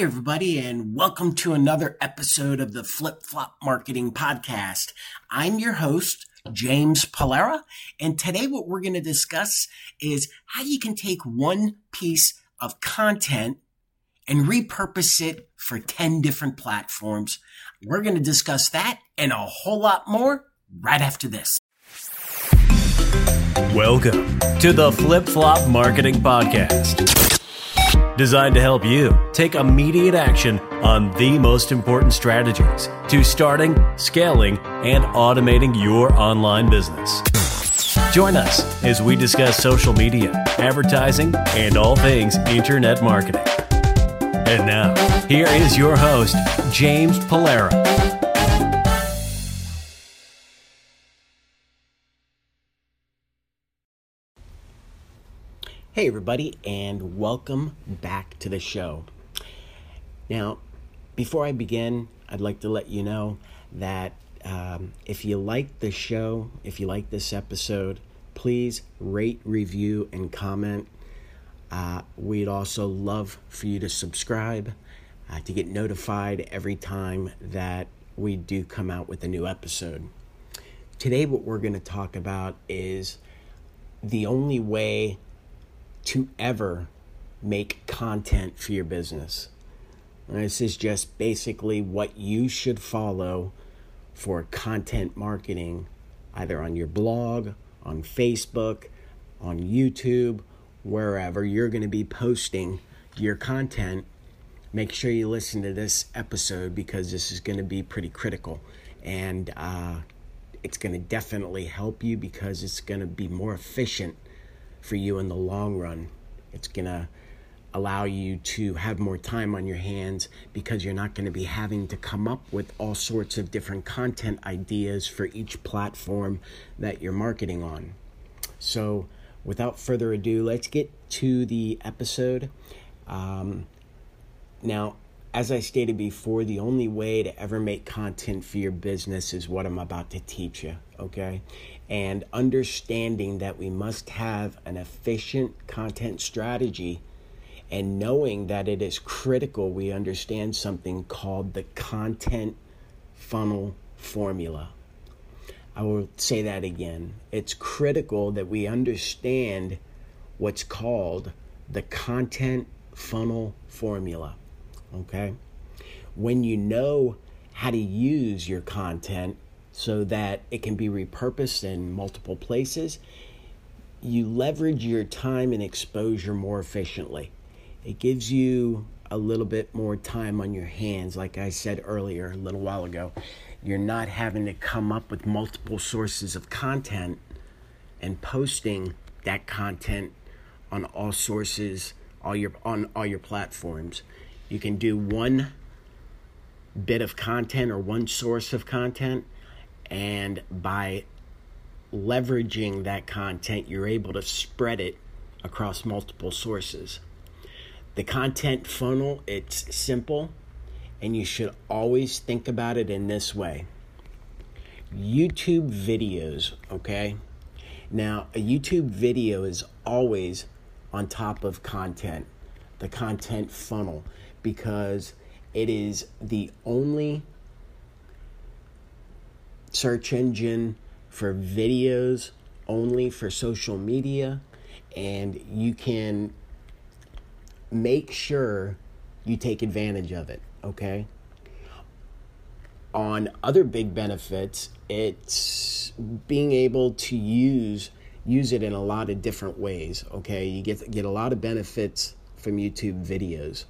everybody, and welcome to another episode of the Flip Flop Marketing Podcast. I'm your host, James Pullara, and today what we're going to discuss is how you can take one piece of content and repurpose it for 10 different platforms. We're going to discuss that and a whole lot more right after this. Welcome to the Flip Flop Marketing Podcast designed to help you take immediate action on the most important strategies to starting, scaling, and automating your online business. Join us as we discuss social media, advertising, and all things internet marketing. And now, here is your host, James Pullara. Hey, everybody, and welcome back to the show. Now, before I begin, I'd like to let you know that um, if you like the show, if you like this episode, please rate, review, and comment. Uh, we'd also love for you to subscribe uh, to get notified every time that we do come out with a new episode. Today, what we're going to talk about is the only way to ever make content for your business. This is just basically what you should follow for content marketing, either on your blog, on Facebook, on YouTube, wherever you're going to be posting your content. Make sure you listen to this episode because this is going to be pretty critical. And uh, it's going to definitely help you because it's going to be more efficient for you in the long run. It's going to allow you to have more time on your hands because you're not going to be having to come up with all sorts of different content ideas for each platform that you're marketing on. So, without further ado, let's get to the episode. Um, now, as I stated before, the only way to ever make content for your business is what I'm about to teach you, okay? And understanding that we must have an efficient content strategy and knowing that it is critical we understand something called the content funnel formula. I will say that again. It's critical that we understand what's called the content funnel formula. Okay? When you know how to use your content so that it can be repurposed in multiple places, you leverage your time and exposure more efficiently. It gives you a little bit more time on your hands, like I said earlier a little while ago. You're not having to come up with multiple sources of content and posting that content on all sources, all your on all your platforms. You can do one bit of content or one source of content, and by leveraging that content, you're able to spread it across multiple sources. The content funnel, it's simple, and you should always think about it in this way. YouTube videos, okay? Now, a YouTube video is always on top of content, the content funnel because it is the only search engine for videos, only for social media, and you can make sure you take advantage of it, okay? On other big benefits, it's being able to use use it in a lot of different ways, okay? You get get a lot of benefits from YouTube videos.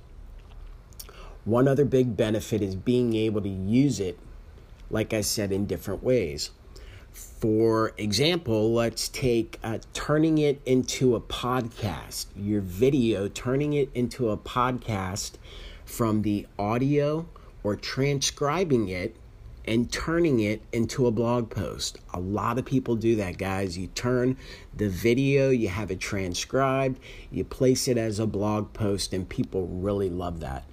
One other big benefit is being able to use it, like I said, in different ways. For example, let's take uh, turning it into a podcast, your video, turning it into a podcast from the audio or transcribing it and turning it into a blog post. A lot of people do that, guys. You turn the video, you have it transcribed, you place it as a blog post, and people really love that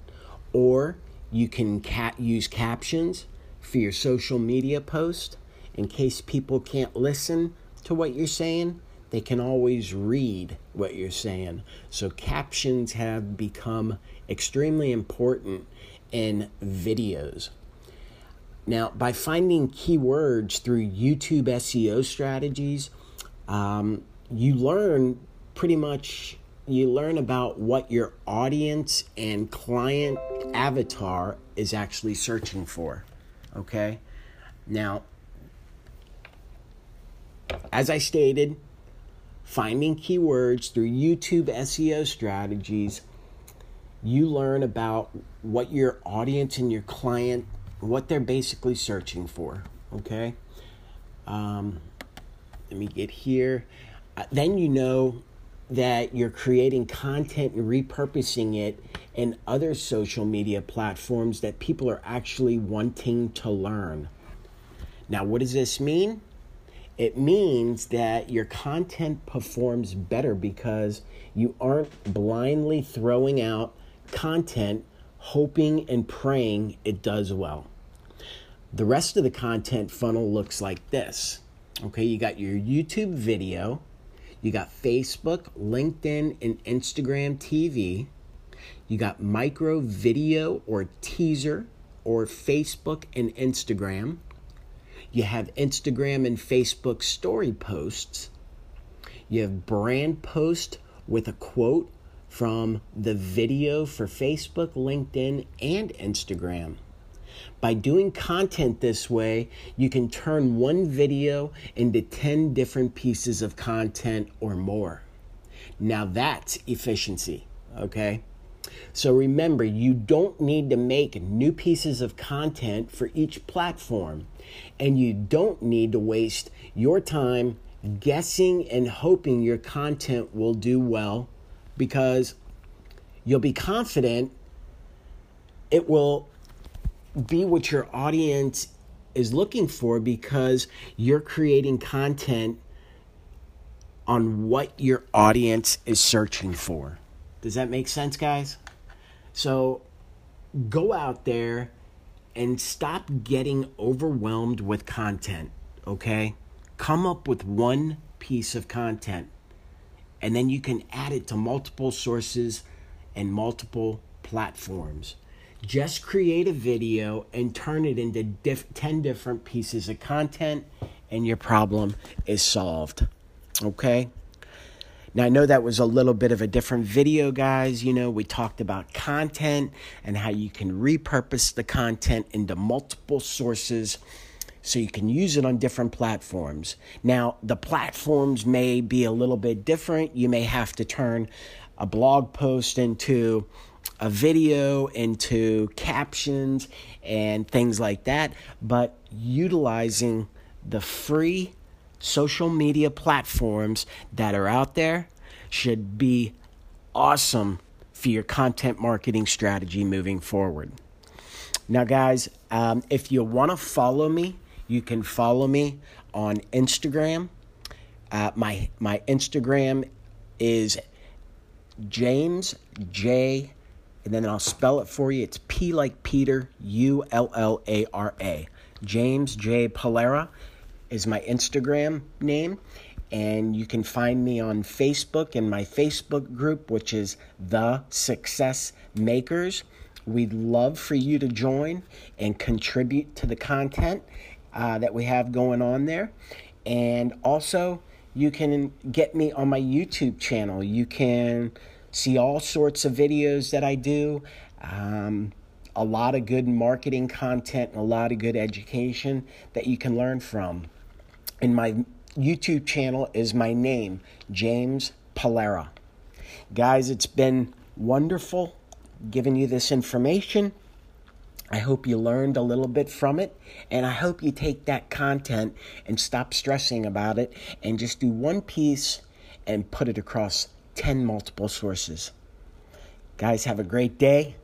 or you can cat use captions for your social media post in case people can't listen to what you're saying they can always read what you're saying. So captions have become extremely important in videos. Now, by finding keywords through YouTube SEO strategies, um, you learn pretty much you learn about what your audience and client avatar is actually searching for. Okay? Now, as I stated, finding keywords through YouTube SEO strategies, you learn about what your audience and your client, what they're basically searching for. Okay? Um, let me get here. Uh, then you know that you're creating content and repurposing it in other social media platforms that people are actually wanting to learn. Now, what does this mean? It means that your content performs better because you aren't blindly throwing out content hoping and praying it does well. The rest of the content funnel looks like this. Okay, you got your YouTube video, you got Facebook, LinkedIn, and Instagram TV. You got micro video or teaser or Facebook and Instagram. You have Instagram and Facebook story posts. You have brand post with a quote from the video for Facebook, LinkedIn, and Instagram. By doing content this way, you can turn one video into 10 different pieces of content or more. Now that's efficiency, okay? So remember, you don't need to make new pieces of content for each platform, and you don't need to waste your time guessing and hoping your content will do well because you'll be confident it will be what your audience is looking for because you're creating content on what your audience is searching for. Does that make sense, guys? So go out there and stop getting overwhelmed with content, okay? Come up with one piece of content and then you can add it to multiple sources and multiple platforms. Just create a video and turn it into diff- 10 different pieces of content, and your problem is solved. Okay? Now, I know that was a little bit of a different video, guys. You know, we talked about content and how you can repurpose the content into multiple sources so you can use it on different platforms. Now, the platforms may be a little bit different. You may have to turn a blog post into a video into captions and things like that, but utilizing the free social media platforms that are out there should be awesome for your content marketing strategy moving forward. Now, guys, um, if you want to follow me, you can follow me on Instagram. Uh, my my Instagram is James J and then I'll spell it for you. It's P like Peter, U L L A R A. James J. Pullara is my Instagram name. And you can find me on Facebook in my Facebook group, which is The Success Makers. We'd love for you to join and contribute to the content uh, that we have going on there. And also, you can get me on my YouTube channel. You can see all sorts of videos that I do, um, a lot of good marketing content, and a lot of good education that you can learn from. And my YouTube channel is my name, James Pullara. Guys, it's been wonderful giving you this information. I hope you learned a little bit from it, and I hope you take that content and stop stressing about it and just do one piece and put it across 10 multiple sources. Guys, have a great day.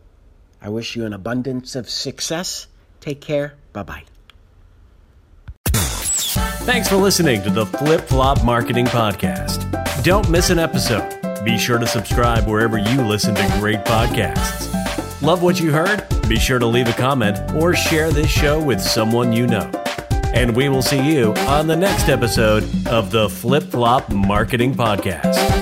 I wish you an abundance of success. Take care. Bye bye. Thanks for listening to the Flip Flop Marketing Podcast. Don't miss an episode. Be sure to subscribe wherever you listen to great podcasts. Love what you heard? Be sure to leave a comment or share this show with someone you know. And we will see you on the next episode of the Flip Flop Marketing Podcast.